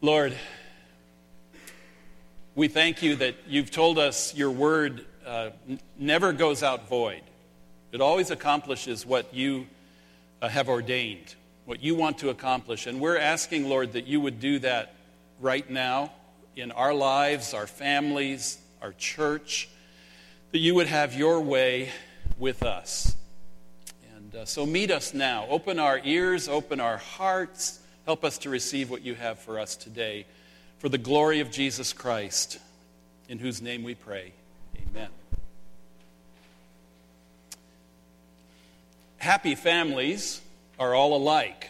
Lord, we thank you that you've told us your word uh, n- never goes out void. It always accomplishes what you uh, have ordained, what you want to accomplish. And we're asking, Lord, that you would do that right now in our lives, our families, our church, that you would have your way with us. And uh, so meet us now. Open our ears, open our hearts. Help us to receive what you have for us today. For the glory of Jesus Christ, in whose name we pray. Amen. Happy families are all alike.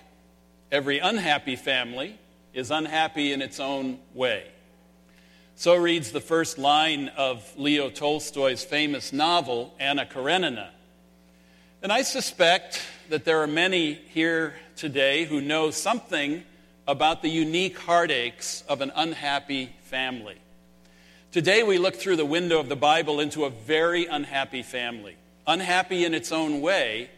Every unhappy family is unhappy in its own way. So reads the first line of Leo Tolstoy's famous novel, Anna Karenina. And I suspect that there are many here today who know something about the unique heartaches of an unhappy family. Today, we look through the window of the Bible into a very unhappy family, unhappy in its own way,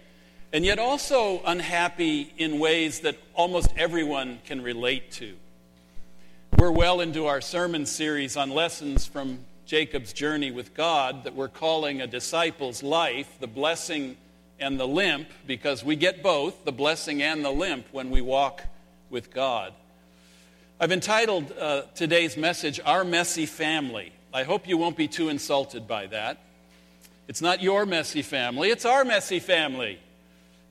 and yet also unhappy in ways that almost everyone can relate to. We're well into our sermon series on lessons from Jacob's journey with God that we're calling a disciple's life, the blessing and the limp, because we get both, the blessing and the limp, when we walk with God. I've entitled uh, today's message, Our Messy Family. I hope you won't be too insulted by that. It's not your messy family, it's our messy family.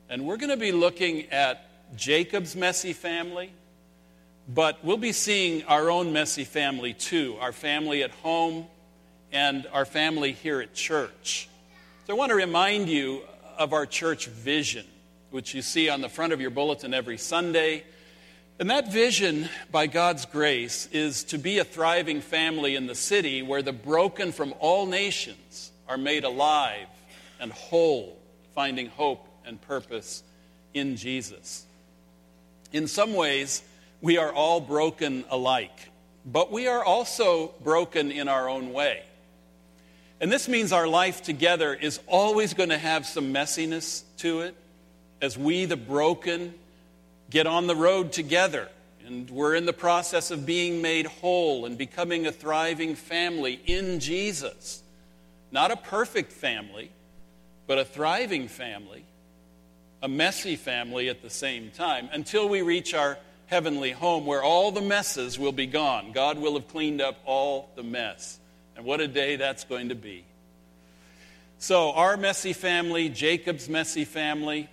And we're going to be looking at Jacob's messy family, but we'll be seeing our own messy family too our family at home and our family here at church. So I want to remind you of our church vision, which you see on the front of your bulletin every Sunday. And that vision, by God's grace, is to be a thriving family in the city where the broken from all nations are made alive and whole, finding hope and purpose in Jesus. In some ways, we are all broken alike, but we are also broken in our own way. And this means our life together is always going to have some messiness to it as we, the broken, get on the road together. And we're in the process of being made whole and becoming a thriving family in Jesus. Not a perfect family, but a thriving family, a messy family at the same time, until we reach our heavenly home where all the messes will be gone. God will have cleaned up all the mess. And what a day that's going to be. So, our messy family, Jacob's messy family.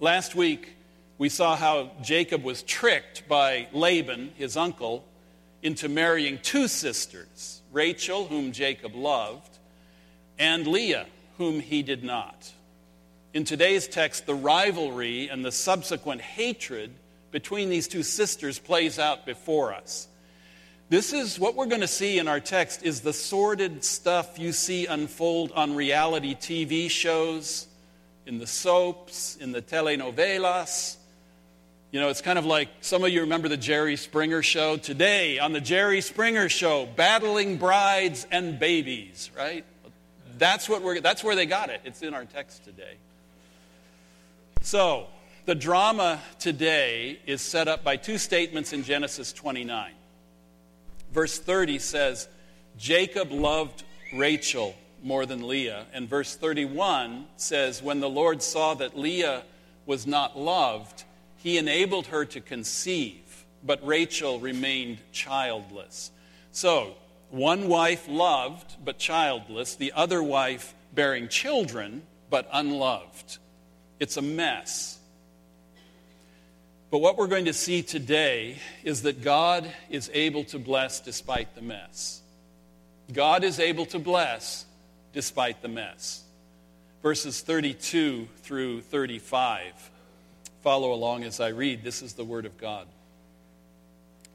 Last week, we saw how Jacob was tricked by Laban, his uncle, into marrying two sisters Rachel, whom Jacob loved, and Leah, whom he did not. In today's text, the rivalry and the subsequent hatred between these two sisters plays out before us. This is what we're going to see in our text is the sordid stuff you see unfold on reality TV shows, in the soaps, in the telenovelas. You know, it's kind of like some of you remember the Jerry Springer show. Today, on the Jerry Springer show, battling brides and babies, right? That's, what we're, that's where they got it. It's in our text today. So, the drama today is set up by two statements in Genesis 29. Verse 30 says, Jacob loved Rachel more than Leah. And verse 31 says, When the Lord saw that Leah was not loved, he enabled her to conceive, but Rachel remained childless. So, one wife loved but childless, the other wife bearing children but unloved. It's a mess. But what we're going to see today is that God is able to bless despite the mess. God is able to bless despite the mess. Verses 32 through 35. Follow along as I read. This is the Word of God.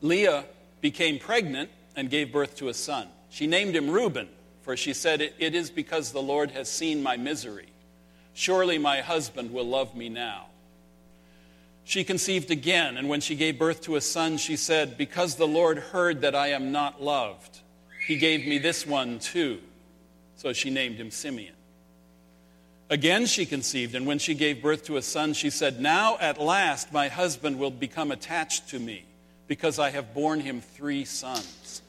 Leah became pregnant and gave birth to a son. She named him Reuben, for she said, It is because the Lord has seen my misery. Surely my husband will love me now. She conceived again, and when she gave birth to a son, she said, Because the Lord heard that I am not loved, he gave me this one too. So she named him Simeon. Again she conceived, and when she gave birth to a son, she said, Now at last my husband will become attached to me, because I have borne him three sons.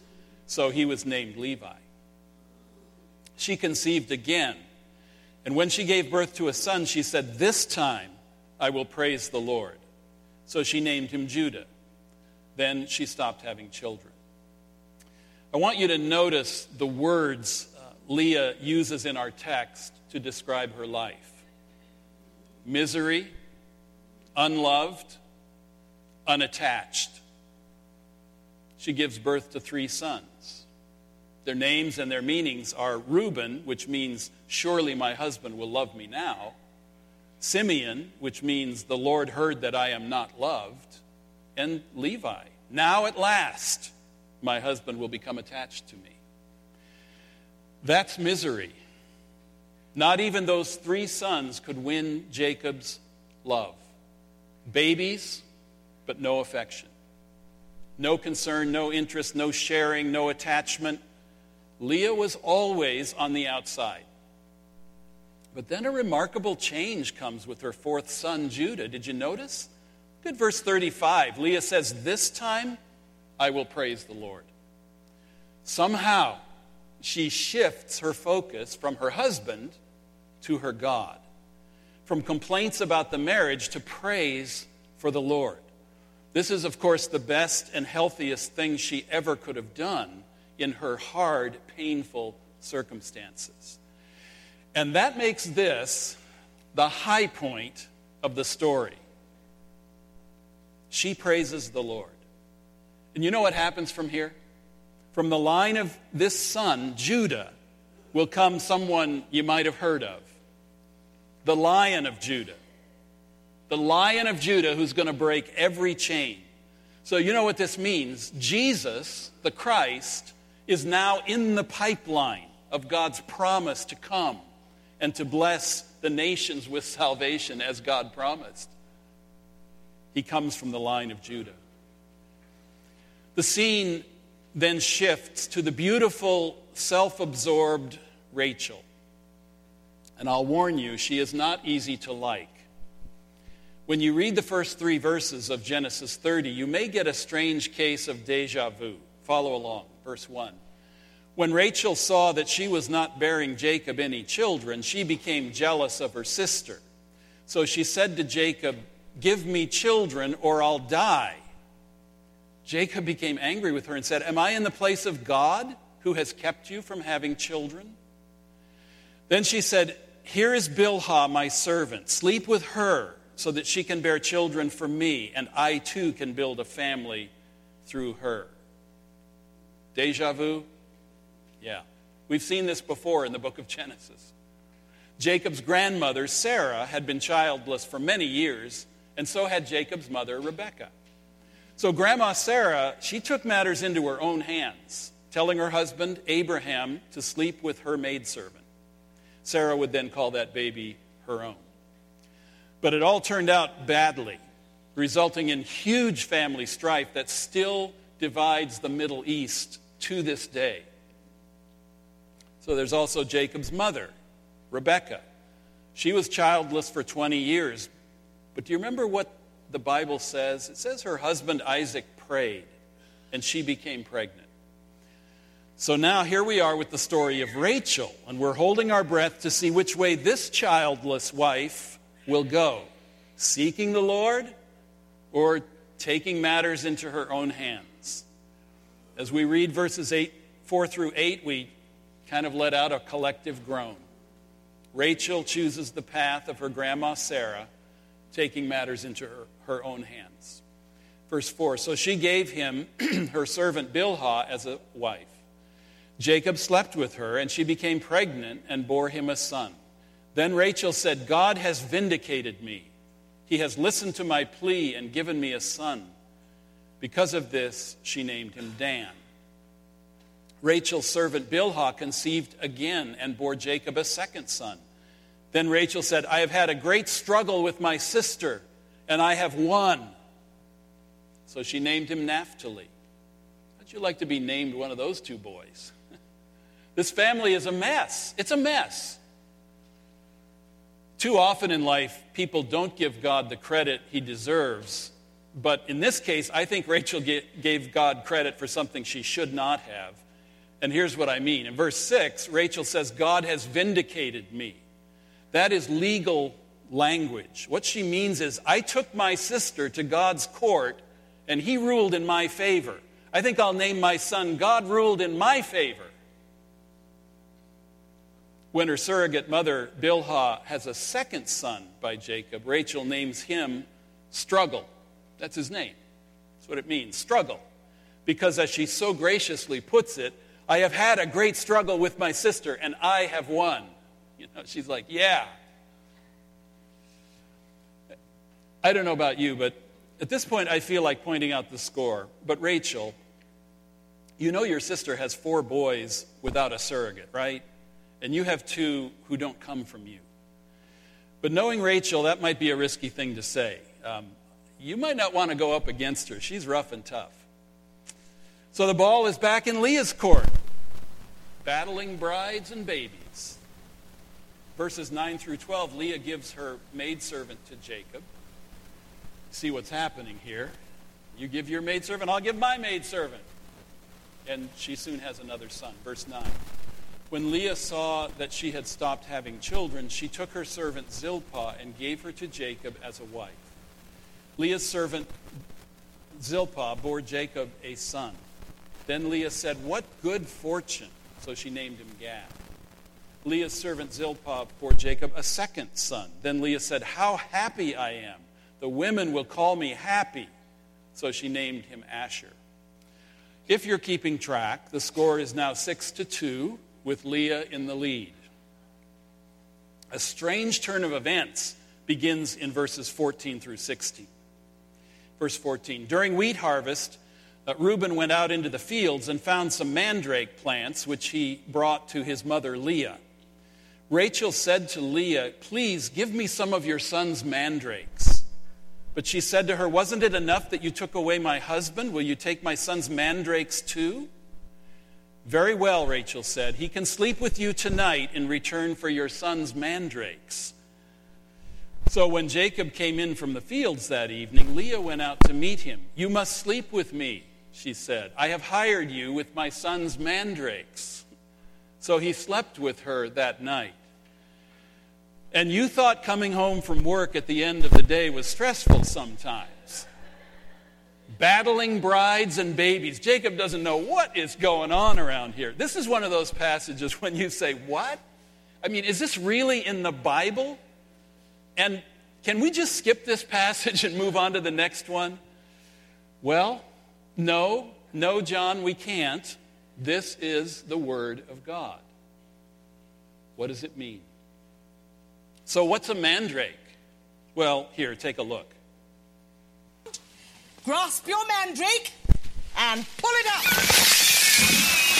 So he was named Levi. She conceived again, and when she gave birth to a son, she said, This time I will praise the Lord. So she named him Judah. Then she stopped having children. I want you to notice the words uh, Leah uses in our text to describe her life misery, unloved, unattached. She gives birth to three sons. Their names and their meanings are Reuben, which means, Surely my husband will love me now. Simeon, which means, The Lord heard that I am not loved. And Levi, Now at last my husband will become attached to me. That's misery. Not even those three sons could win Jacob's love. Babies, but no affection. No concern, no interest, no sharing, no attachment. Leah was always on the outside. But then a remarkable change comes with her fourth son, Judah. Did you notice? Good verse 35. Leah says, This time I will praise the Lord. Somehow, she shifts her focus from her husband to her God, from complaints about the marriage to praise for the Lord. This is, of course, the best and healthiest thing she ever could have done in her hard, painful circumstances. And that makes this the high point of the story. She praises the Lord. And you know what happens from here? From the line of this son, Judah, will come someone you might have heard of the lion of Judah. The lion of Judah who's going to break every chain. So, you know what this means? Jesus, the Christ, is now in the pipeline of God's promise to come and to bless the nations with salvation as God promised. He comes from the line of Judah. The scene then shifts to the beautiful, self absorbed Rachel. And I'll warn you, she is not easy to like. When you read the first three verses of Genesis 30, you may get a strange case of deja vu. Follow along. Verse 1. When Rachel saw that she was not bearing Jacob any children, she became jealous of her sister. So she said to Jacob, Give me children or I'll die. Jacob became angry with her and said, Am I in the place of God who has kept you from having children? Then she said, Here is Bilhah, my servant. Sleep with her so that she can bear children for me, and I too can build a family through her. Deja vu? Yeah. We've seen this before in the book of Genesis. Jacob's grandmother, Sarah, had been childless for many years, and so had Jacob's mother, Rebekah. So, Grandma Sarah, she took matters into her own hands, telling her husband, Abraham, to sleep with her maidservant. Sarah would then call that baby her own. But it all turned out badly, resulting in huge family strife that still divides the Middle East to this day. So there's also Jacob's mother, Rebekah. She was childless for 20 years. But do you remember what the Bible says? It says her husband Isaac prayed and she became pregnant. So now here we are with the story of Rachel, and we're holding our breath to see which way this childless wife will go seeking the Lord or taking matters into her own hands. As we read verses 8, 4 through 8, we kind of let out a collective groan. Rachel chooses the path of her grandma Sarah taking matters into her, her own hands. Verse 4 So she gave him her servant Bilhah as a wife. Jacob slept with her, and she became pregnant and bore him a son. Then Rachel said, God has vindicated me. He has listened to my plea and given me a son. Because of this, she named him Dan. Rachel's servant Bilhah conceived again and bore Jacob a second son. Then Rachel said, I have had a great struggle with my sister, and I have won. So she named him Naphtali. How'd you like to be named one of those two boys? this family is a mess. It's a mess. Too often in life, people don't give God the credit he deserves But in this case, I think Rachel gave God credit for something she should not have. And here's what I mean. In verse 6, Rachel says, God has vindicated me. That is legal language. What she means is, I took my sister to God's court and he ruled in my favor. I think I'll name my son, God ruled in my favor. When her surrogate mother, Bilhah, has a second son by Jacob, Rachel names him Struggle. That's his name. That's what it means, struggle. Because as she so graciously puts it, I have had a great struggle with my sister and I have won. You know, she's like, yeah. I don't know about you, but at this point I feel like pointing out the score. But Rachel, you know your sister has four boys without a surrogate, right? And you have two who don't come from you. But knowing Rachel, that might be a risky thing to say. Um, you might not want to go up against her. She's rough and tough. So the ball is back in Leah's court, battling brides and babies. Verses 9 through 12, Leah gives her maidservant to Jacob. See what's happening here. You give your maidservant, I'll give my maidservant. And she soon has another son. Verse 9. When Leah saw that she had stopped having children, she took her servant Zilpah and gave her to Jacob as a wife. Leah's servant Zilpah bore Jacob a son. Then Leah said, What good fortune! So she named him Gad. Leah's servant Zilpah bore Jacob a second son. Then Leah said, How happy I am! The women will call me happy. So she named him Asher. If you're keeping track, the score is now 6 to 2 with Leah in the lead. A strange turn of events begins in verses 14 through 16. Verse 14 During wheat harvest, uh, Reuben went out into the fields and found some mandrake plants, which he brought to his mother Leah. Rachel said to Leah, Please give me some of your son's mandrakes. But she said to her, Wasn't it enough that you took away my husband? Will you take my son's mandrakes too? Very well, Rachel said. He can sleep with you tonight in return for your son's mandrakes. So when Jacob came in from the fields that evening, Leah went out to meet him. You must sleep with me, she said. I have hired you with my son's mandrakes. So he slept with her that night. And you thought coming home from work at the end of the day was stressful sometimes. Battling brides and babies. Jacob doesn't know what is going on around here. This is one of those passages when you say, What? I mean, is this really in the Bible? And can we just skip this passage and move on to the next one? Well, no, no, John, we can't. This is the Word of God. What does it mean? So, what's a mandrake? Well, here, take a look. Grasp your mandrake and pull it up.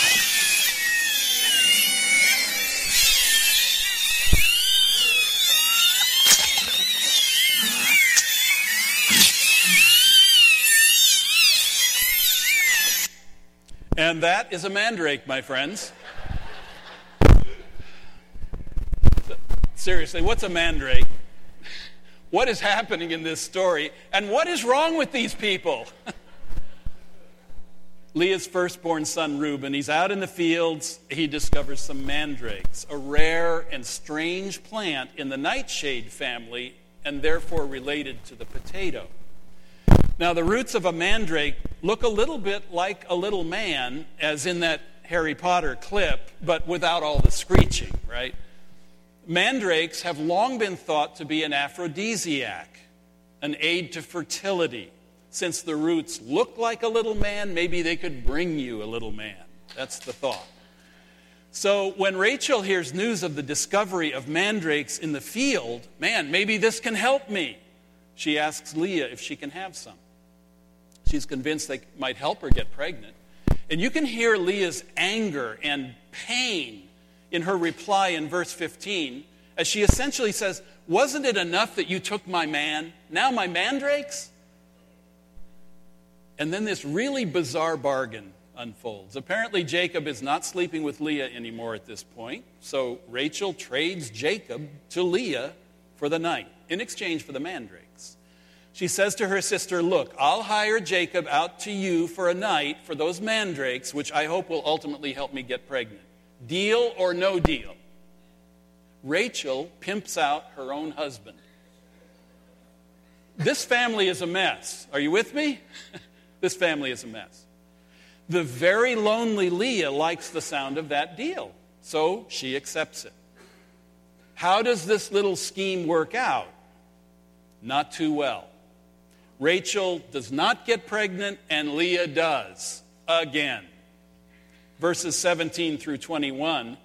And that is a mandrake, my friends. Seriously, what's a mandrake? What is happening in this story? And what is wrong with these people? Leah's firstborn son, Reuben, he's out in the fields. He discovers some mandrakes, a rare and strange plant in the nightshade family, and therefore related to the potato. Now, the roots of a mandrake look a little bit like a little man, as in that Harry Potter clip, but without all the screeching, right? Mandrakes have long been thought to be an aphrodisiac, an aid to fertility. Since the roots look like a little man, maybe they could bring you a little man. That's the thought. So when Rachel hears news of the discovery of mandrakes in the field, man, maybe this can help me. She asks Leah if she can have some. She's convinced they might help her get pregnant. And you can hear Leah's anger and pain in her reply in verse 15 as she essentially says, Wasn't it enough that you took my man? Now my mandrakes? And then this really bizarre bargain unfolds. Apparently, Jacob is not sleeping with Leah anymore at this point. So Rachel trades Jacob to Leah for the night in exchange for the mandrakes. She says to her sister, Look, I'll hire Jacob out to you for a night for those mandrakes, which I hope will ultimately help me get pregnant. Deal or no deal? Rachel pimps out her own husband. This family is a mess. Are you with me? this family is a mess. The very lonely Leah likes the sound of that deal, so she accepts it. How does this little scheme work out? Not too well. Rachel does not get pregnant, and Leah does again. Verses 17 through 21.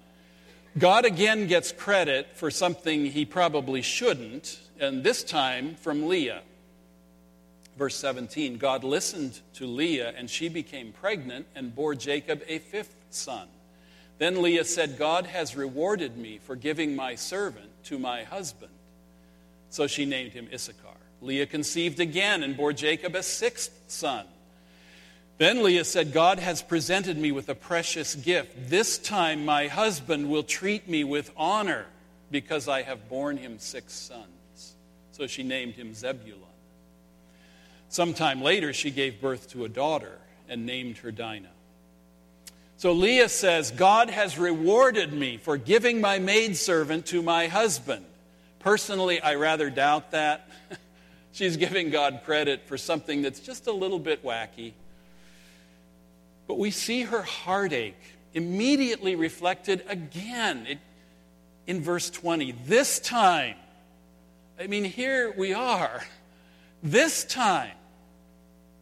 God again gets credit for something he probably shouldn't, and this time from Leah. Verse 17 God listened to Leah, and she became pregnant and bore Jacob a fifth son. Then Leah said, God has rewarded me for giving my servant to my husband. So she named him Issachar. Leah conceived again and bore Jacob a sixth son. Then Leah said, God has presented me with a precious gift. This time my husband will treat me with honor because I have borne him six sons. So she named him Zebulun. Sometime later, she gave birth to a daughter and named her Dinah. So Leah says, God has rewarded me for giving my maidservant to my husband. Personally, I rather doubt that. She's giving God credit for something that's just a little bit wacky. But we see her heartache immediately reflected again in verse 20. This time, I mean, here we are. This time,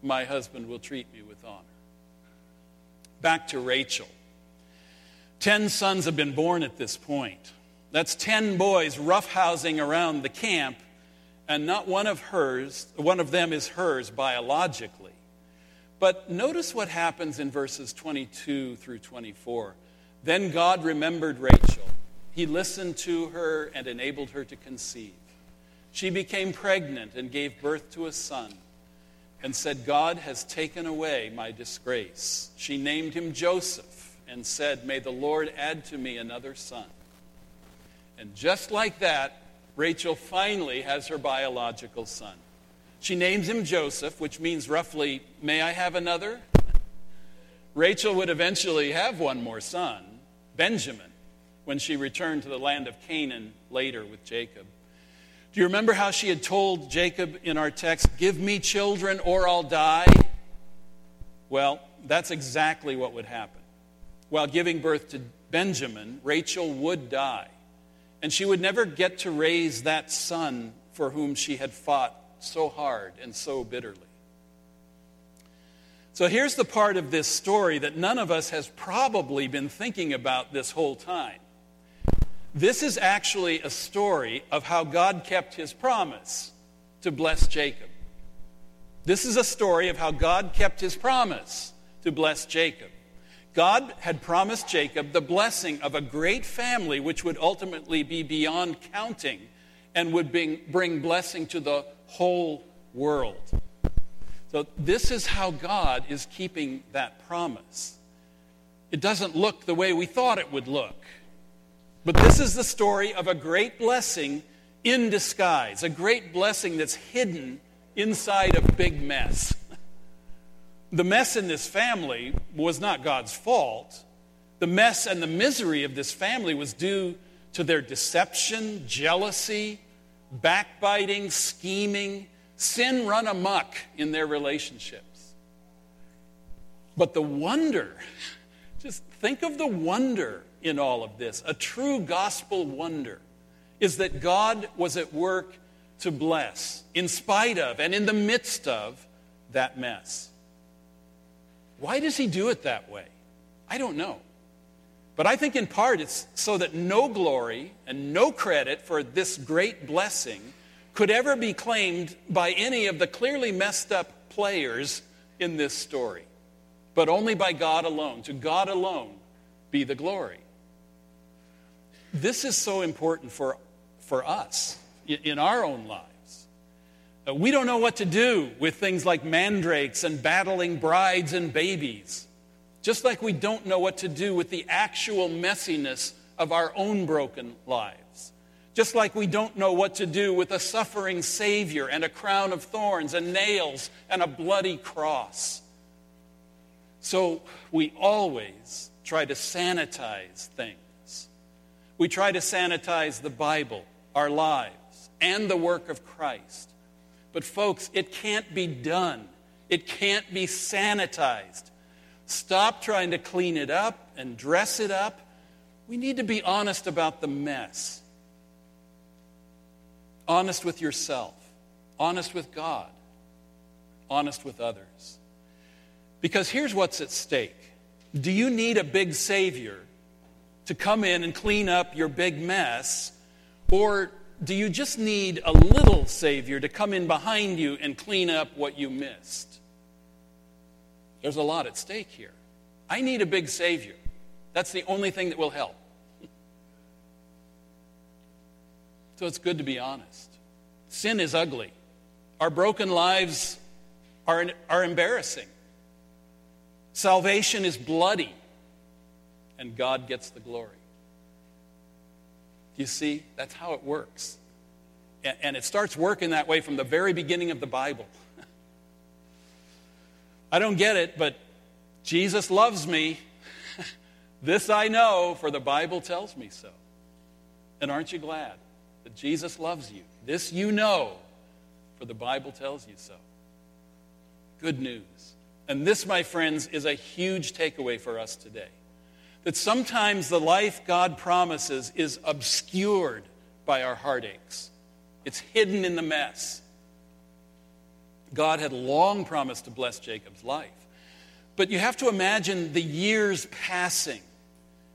my husband will treat me with honor. Back to Rachel. Ten sons have been born at this point. That's ten boys roughhousing around the camp and not one of hers, one of them is hers biologically. But notice what happens in verses 22 through 24. Then God remembered Rachel. He listened to her and enabled her to conceive. She became pregnant and gave birth to a son and said, God has taken away my disgrace. She named him Joseph and said, May the Lord add to me another son. And just like that, Rachel finally has her biological son. She names him Joseph, which means roughly, May I have another? Rachel would eventually have one more son, Benjamin, when she returned to the land of Canaan later with Jacob. Do you remember how she had told Jacob in our text, Give me children or I'll die? Well, that's exactly what would happen. While giving birth to Benjamin, Rachel would die and she would never get to raise that son for whom she had fought so hard and so bitterly. So here's the part of this story that none of us has probably been thinking about this whole time. This is actually a story of how God kept his promise to bless Jacob. This is a story of how God kept his promise to bless Jacob. God had promised Jacob the blessing of a great family, which would ultimately be beyond counting and would bring, bring blessing to the whole world. So, this is how God is keeping that promise. It doesn't look the way we thought it would look. But this is the story of a great blessing in disguise, a great blessing that's hidden inside a big mess the mess in this family was not God's fault. The mess and the misery of this family was due to their deception, jealousy, backbiting, scheming, sin run amok in their relationships. But the wonder, just think of the wonder in all of this, a true gospel wonder, is that God was at work to bless in spite of and in the midst of that mess. Why does he do it that way? I don't know. But I think in part it's so that no glory and no credit for this great blessing could ever be claimed by any of the clearly messed up players in this story, but only by God alone. To God alone be the glory. This is so important for, for us in our own lives. Uh, we don't know what to do with things like mandrakes and battling brides and babies, just like we don't know what to do with the actual messiness of our own broken lives. Just like we don't know what to do with a suffering Savior and a crown of thorns and nails and a bloody cross. So we always try to sanitize things. We try to sanitize the Bible, our lives, and the work of Christ. But, folks, it can't be done, it can't be sanitized. Stop trying to clean it up and dress it up. We need to be honest about the mess honest with yourself, honest with God, honest with others. Because here's what's at stake Do you need a big Savior to come in and clean up your big mess? Or do you just need a little Savior to come in behind you and clean up what you missed? There's a lot at stake here. I need a big Savior. That's the only thing that will help. So it's good to be honest. Sin is ugly. Our broken lives are, are embarrassing. Salvation is bloody, and God gets the glory. You see, that's how it works. And, and it starts working that way from the very beginning of the Bible. I don't get it, but Jesus loves me. this I know, for the Bible tells me so. And aren't you glad? that Jesus loves you. This you know, for the Bible tells you so. Good news. And this, my friends, is a huge takeaway for us today. That sometimes the life God promises is obscured by our heartaches, it's hidden in the mess. God had long promised to bless Jacob's life. But you have to imagine the years passing.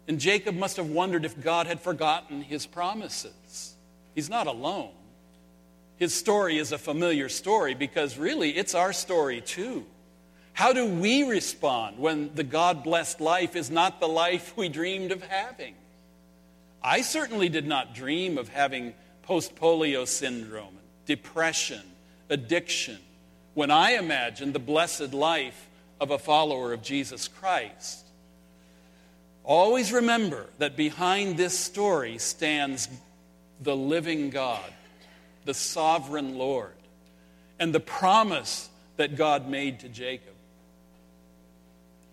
And Jacob must have wondered if God had forgotten his promises. He's not alone. His story is a familiar story because really it's our story too. How do we respond when the God blessed life is not the life we dreamed of having? I certainly did not dream of having post polio syndrome, depression, addiction, when I imagined the blessed life of a follower of Jesus Christ. Always remember that behind this story stands the living God, the sovereign Lord, and the promise that God made to Jacob.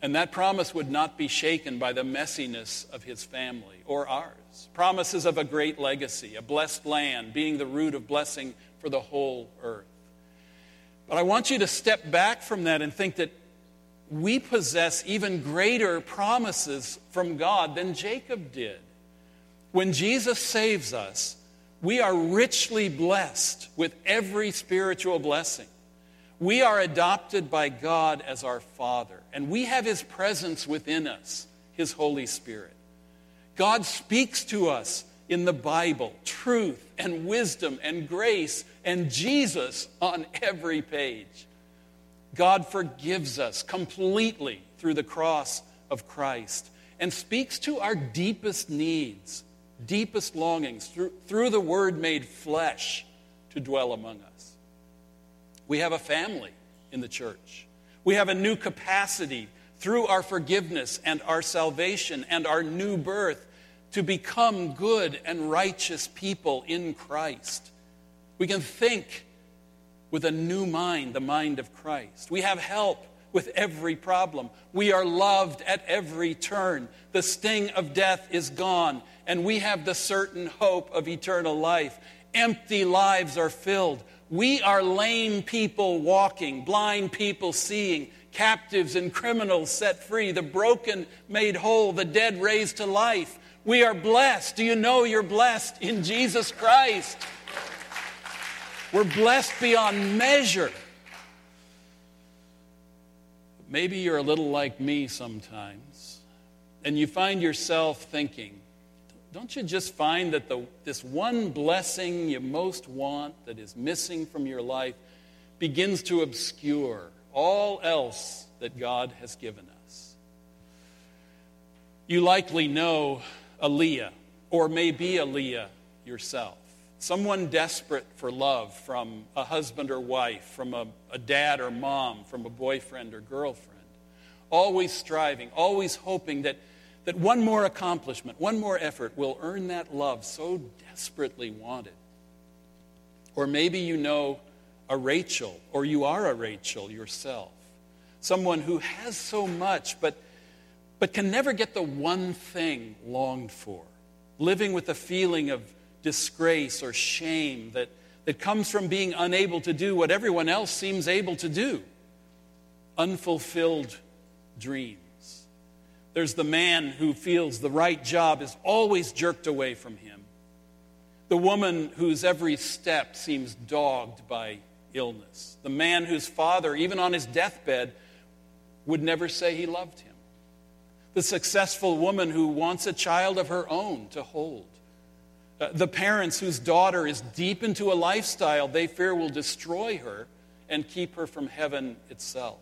And that promise would not be shaken by the messiness of his family or ours. Promises of a great legacy, a blessed land, being the root of blessing for the whole earth. But I want you to step back from that and think that we possess even greater promises from God than Jacob did. When Jesus saves us, we are richly blessed with every spiritual blessing. We are adopted by God as our Father, and we have His presence within us, His Holy Spirit. God speaks to us in the Bible truth and wisdom and grace and Jesus on every page. God forgives us completely through the cross of Christ and speaks to our deepest needs deepest longings through, through the Word made flesh to dwell among us. We have a family in the church. We have a new capacity through our forgiveness and our salvation and our new birth to become good and righteous people in Christ. We can think with a new mind, the mind of Christ. We have help with every problem. We are loved at every turn. The sting of death is gone, and we have the certain hope of eternal life. Empty lives are filled. We are lame people walking, blind people seeing, captives and criminals set free, the broken made whole, the dead raised to life. We are blessed. Do you know you're blessed in Jesus Christ? We're blessed beyond measure. Maybe you're a little like me sometimes, and you find yourself thinking, don't you just find that the, this one blessing you most want that is missing from your life begins to obscure all else that God has given us? You likely know a Leah, or maybe a Leah yourself. Someone desperate for love from a husband or wife, from a, a dad or mom, from a boyfriend or girlfriend. Always striving, always hoping that, that one more accomplishment, one more effort will earn that love so desperately wanted. Or maybe you know a Rachel, or you are a Rachel yourself. Someone who has so much, but, but can never get the one thing longed for. Living with a feeling of disgrace or shame that, that comes from being unable to do what everyone else seems able to do. Unfulfilled dreams. There's the man who feels the right job is always jerked away from him. The woman whose every step seems dogged by illness. The man whose father, even on his deathbed, would never say he loved him. The successful woman who wants a child of her own to hold. Uh, the parents whose daughter is deep into a lifestyle they fear will destroy her and keep her from heaven itself.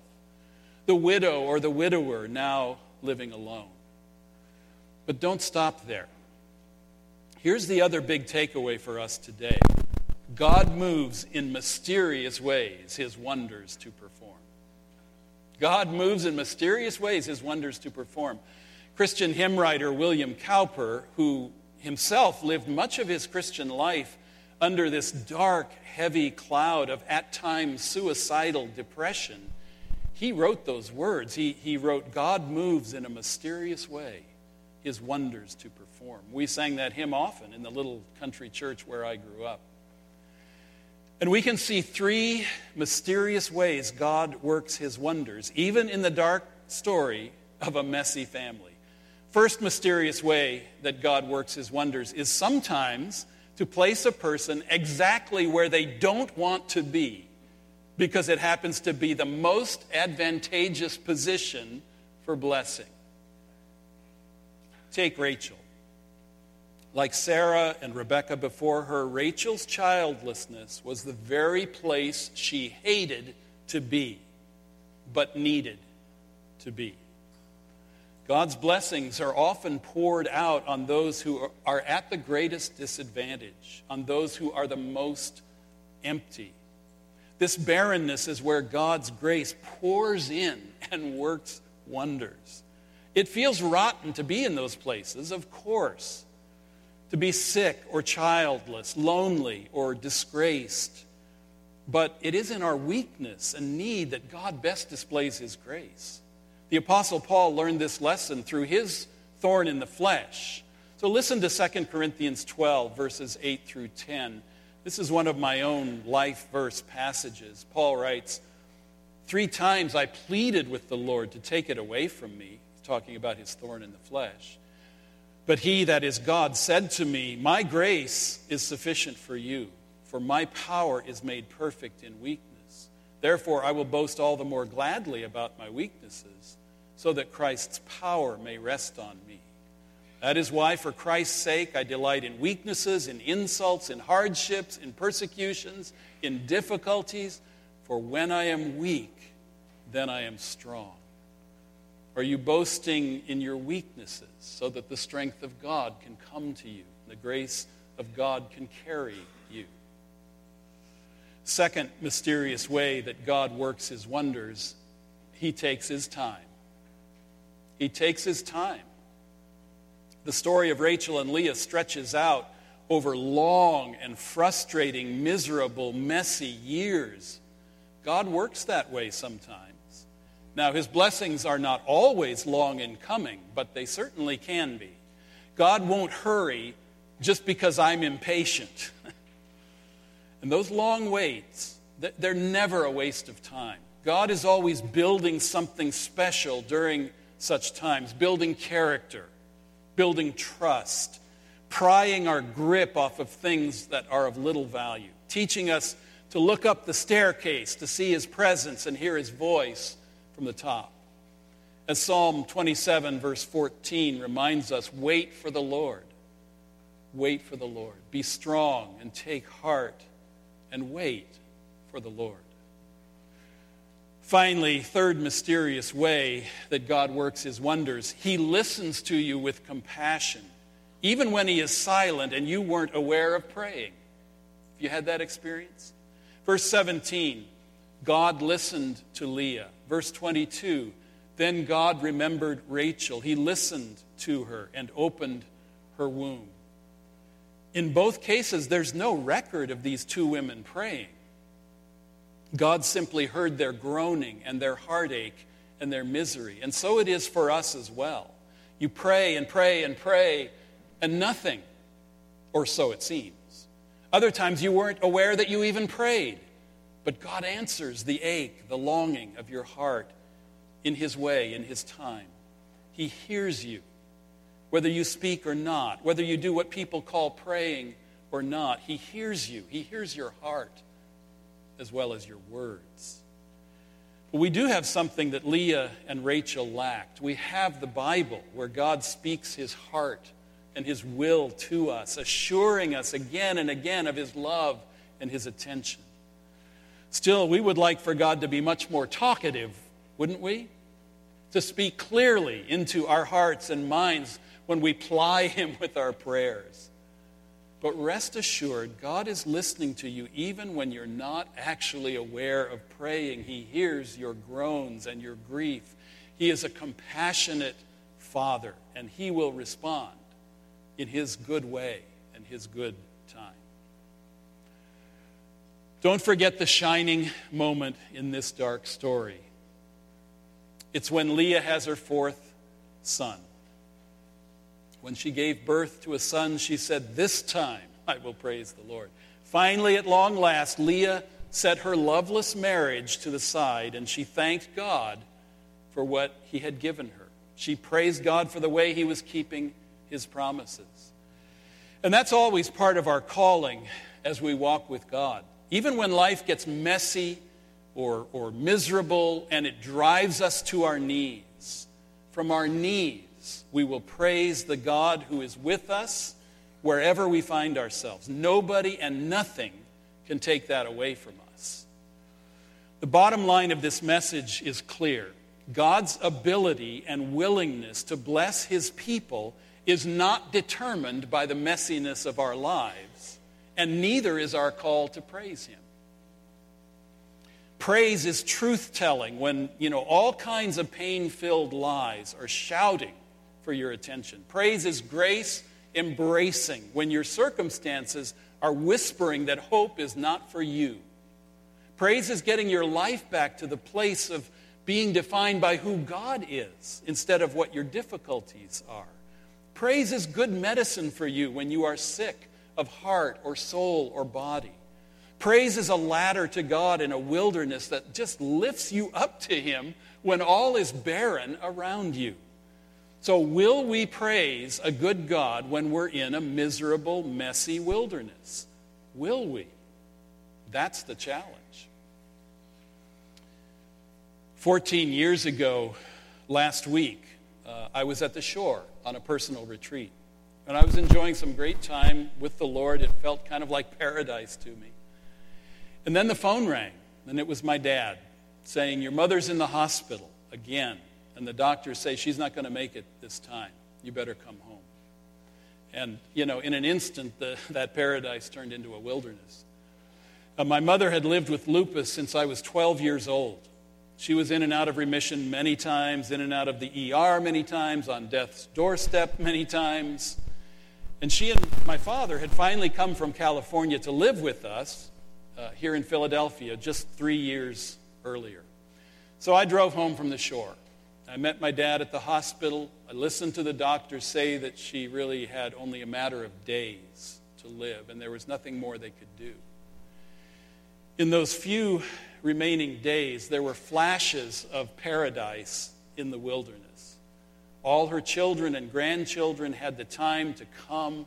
The widow or the widower now living alone. But don't stop there. Here's the other big takeaway for us today God moves in mysterious ways his wonders to perform. God moves in mysterious ways his wonders to perform. Christian hymn writer William Cowper, who himself lived much of his Christian life under this dark, heavy cloud of at times suicidal depression, he wrote those words. He, he wrote, God moves in a mysterious way his wonders to perform. We sang that hymn often in the little country church where I grew up. And we can see three mysterious ways God works his wonders, even in the dark story of a messy family. First mysterious way that God works his wonders is sometimes to place a person exactly where they don't want to be because it happens to be the most advantageous position for blessing. Take Rachel. Like Sarah and Rebekah before her, Rachel's childlessness was the very place she hated to be, but needed to be. God's blessings are often poured out on those who are at the greatest disadvantage, on those who are the most empty. This barrenness is where God's grace pours in and works wonders. It feels rotten to be in those places, of course to be sick or childless, lonely or disgraced. But it is in our weakness and need that God best displays His grace. The Apostle Paul learned this lesson through his thorn in the flesh. So listen to 2 Corinthians 12, verses 8 through 10. This is one of my own life verse passages. Paul writes, Three times I pleaded with the Lord to take it away from me, talking about his thorn in the flesh. But he, that is God, said to me, My grace is sufficient for you, for my power is made perfect in weakness. Therefore, I will boast all the more gladly about my weaknesses, so that Christ's power may rest on me. That is why, for Christ's sake, I delight in weaknesses, in insults, in hardships, in persecutions, in difficulties. For when I am weak, then I am strong. Are you boasting in your weaknesses so that the strength of God can come to you? And the grace of God can carry you. Second mysterious way that God works his wonders, he takes his time. He takes his time. The story of Rachel and Leah stretches out over long and frustrating, miserable, messy years. God works that way sometimes. Now, his blessings are not always long in coming, but they certainly can be. God won't hurry just because I'm impatient. and those long waits, they're never a waste of time. God is always building something special during such times, building character, building trust, prying our grip off of things that are of little value, teaching us to look up the staircase to see his presence and hear his voice from the top. As Psalm 27, verse 14 reminds us wait for the Lord. Wait for the Lord. Be strong and take heart and wait for the Lord. Finally, third mysterious way that God works his wonders, he listens to you with compassion, even when he is silent and you weren't aware of praying. Have you had that experience? Verse 17 God listened to Leah. Verse 22 Then God remembered Rachel. He listened to her and opened her womb. In both cases, there's no record of these two women praying. God simply heard their groaning and their heartache and their misery. And so it is for us as well. You pray and pray and pray, and nothing, or so it seems. Other times you weren't aware that you even prayed, but God answers the ache, the longing of your heart in His way, in His time. He hears you, whether you speak or not, whether you do what people call praying or not. He hears you, He hears your heart as well as your words. But we do have something that Leah and Rachel lacked. We have the Bible where God speaks his heart and his will to us, assuring us again and again of his love and his attention. Still, we would like for God to be much more talkative, wouldn't we? To speak clearly into our hearts and minds when we ply him with our prayers. But rest assured, God is listening to you even when you're not actually aware of praying. He hears your groans and your grief. He is a compassionate Father, and He will respond in His good way and His good time. Don't forget the shining moment in this dark story. It's when Leah has her fourth son. When she gave birth to a son, she said, This time I will praise the Lord. Finally, at long last, Leah set her loveless marriage to the side and she thanked God for what he had given her. She praised God for the way he was keeping his promises. And that's always part of our calling as we walk with God. Even when life gets messy or, or miserable and it drives us to our knees, from our knees, we will praise the God who is with us wherever we find ourselves. Nobody and nothing can take that away from us. The bottom line of this message is clear God's ability and willingness to bless his people is not determined by the messiness of our lives, and neither is our call to praise him. Praise is truth telling when, you know, all kinds of pain filled lies are shouting for your attention. Praise is grace embracing when your circumstances are whispering that hope is not for you. Praise is getting your life back to the place of being defined by who God is instead of what your difficulties are. Praise is good medicine for you when you are sick of heart or soul or body. Praise is a ladder to God in a wilderness that just lifts you up to Him when all is barren around you. So, will we praise a good God when we're in a miserable, messy wilderness? Will we? That's the challenge. 14 years ago, last week, uh, I was at the shore on a personal retreat. And I was enjoying some great time with the Lord. It felt kind of like paradise to me. And then the phone rang, and it was my dad saying, Your mother's in the hospital again and the doctors say she's not going to make it this time. You better come home. And, you know, in an instant, the, that paradise turned into a wilderness. Uh, my mother had lived with lupus since I was 12 years old. She was in and out of remission many times, in and out of the ER many times, on death's doorstep many times. And she and my father had finally come from California to live with us uh, here in Philadelphia just three years earlier. So I drove home from the shore. I met my dad at the hospital. I listened to the doctors say that she really had only a matter of days to live, and there was nothing more they could do. In those few remaining days, there were flashes of paradise in the wilderness. All her children and grandchildren had the time to come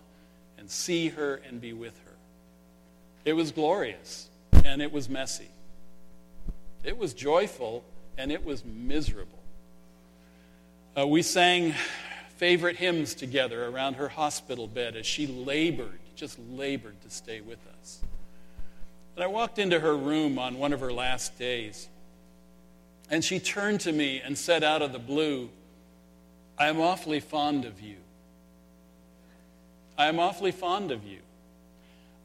and see her and be with her. It was glorious, and it was messy. It was joyful, and it was miserable. Uh, we sang favorite hymns together around her hospital bed as she labored, just labored to stay with us. And I walked into her room on one of her last days, and she turned to me and said out of the blue, I am awfully fond of you. I am awfully fond of you.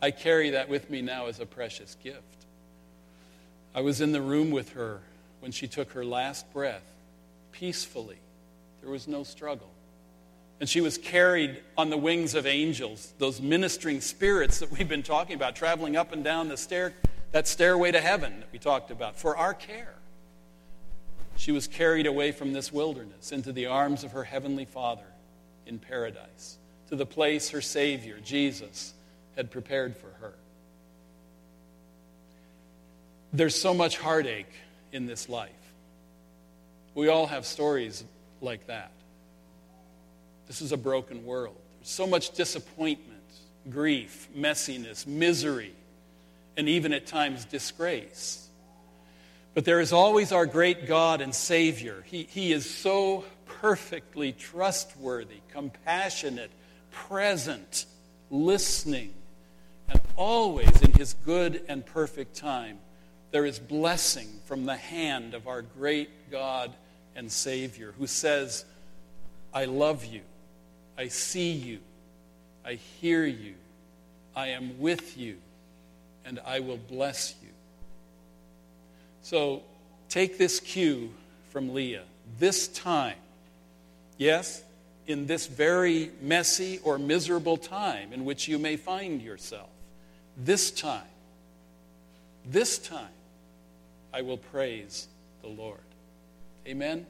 I carry that with me now as a precious gift. I was in the room with her when she took her last breath peacefully. There was no struggle. And she was carried on the wings of angels, those ministering spirits that we've been talking about, traveling up and down the stair, that stairway to heaven that we talked about, for our care. She was carried away from this wilderness into the arms of her heavenly Father in paradise, to the place her Savior, Jesus, had prepared for her. There's so much heartache in this life. We all have stories like that. This is a broken world. There's so much disappointment, grief, messiness, misery, and even at times disgrace. But there is always our great God and Savior. He, he is so perfectly trustworthy, compassionate, present, listening, and always in His good and perfect time. There is blessing from the hand of our great God and Savior who says, I love you, I see you, I hear you, I am with you, and I will bless you. So take this cue from Leah. This time, yes, in this very messy or miserable time in which you may find yourself, this time, this time, I will praise the Lord. Amen.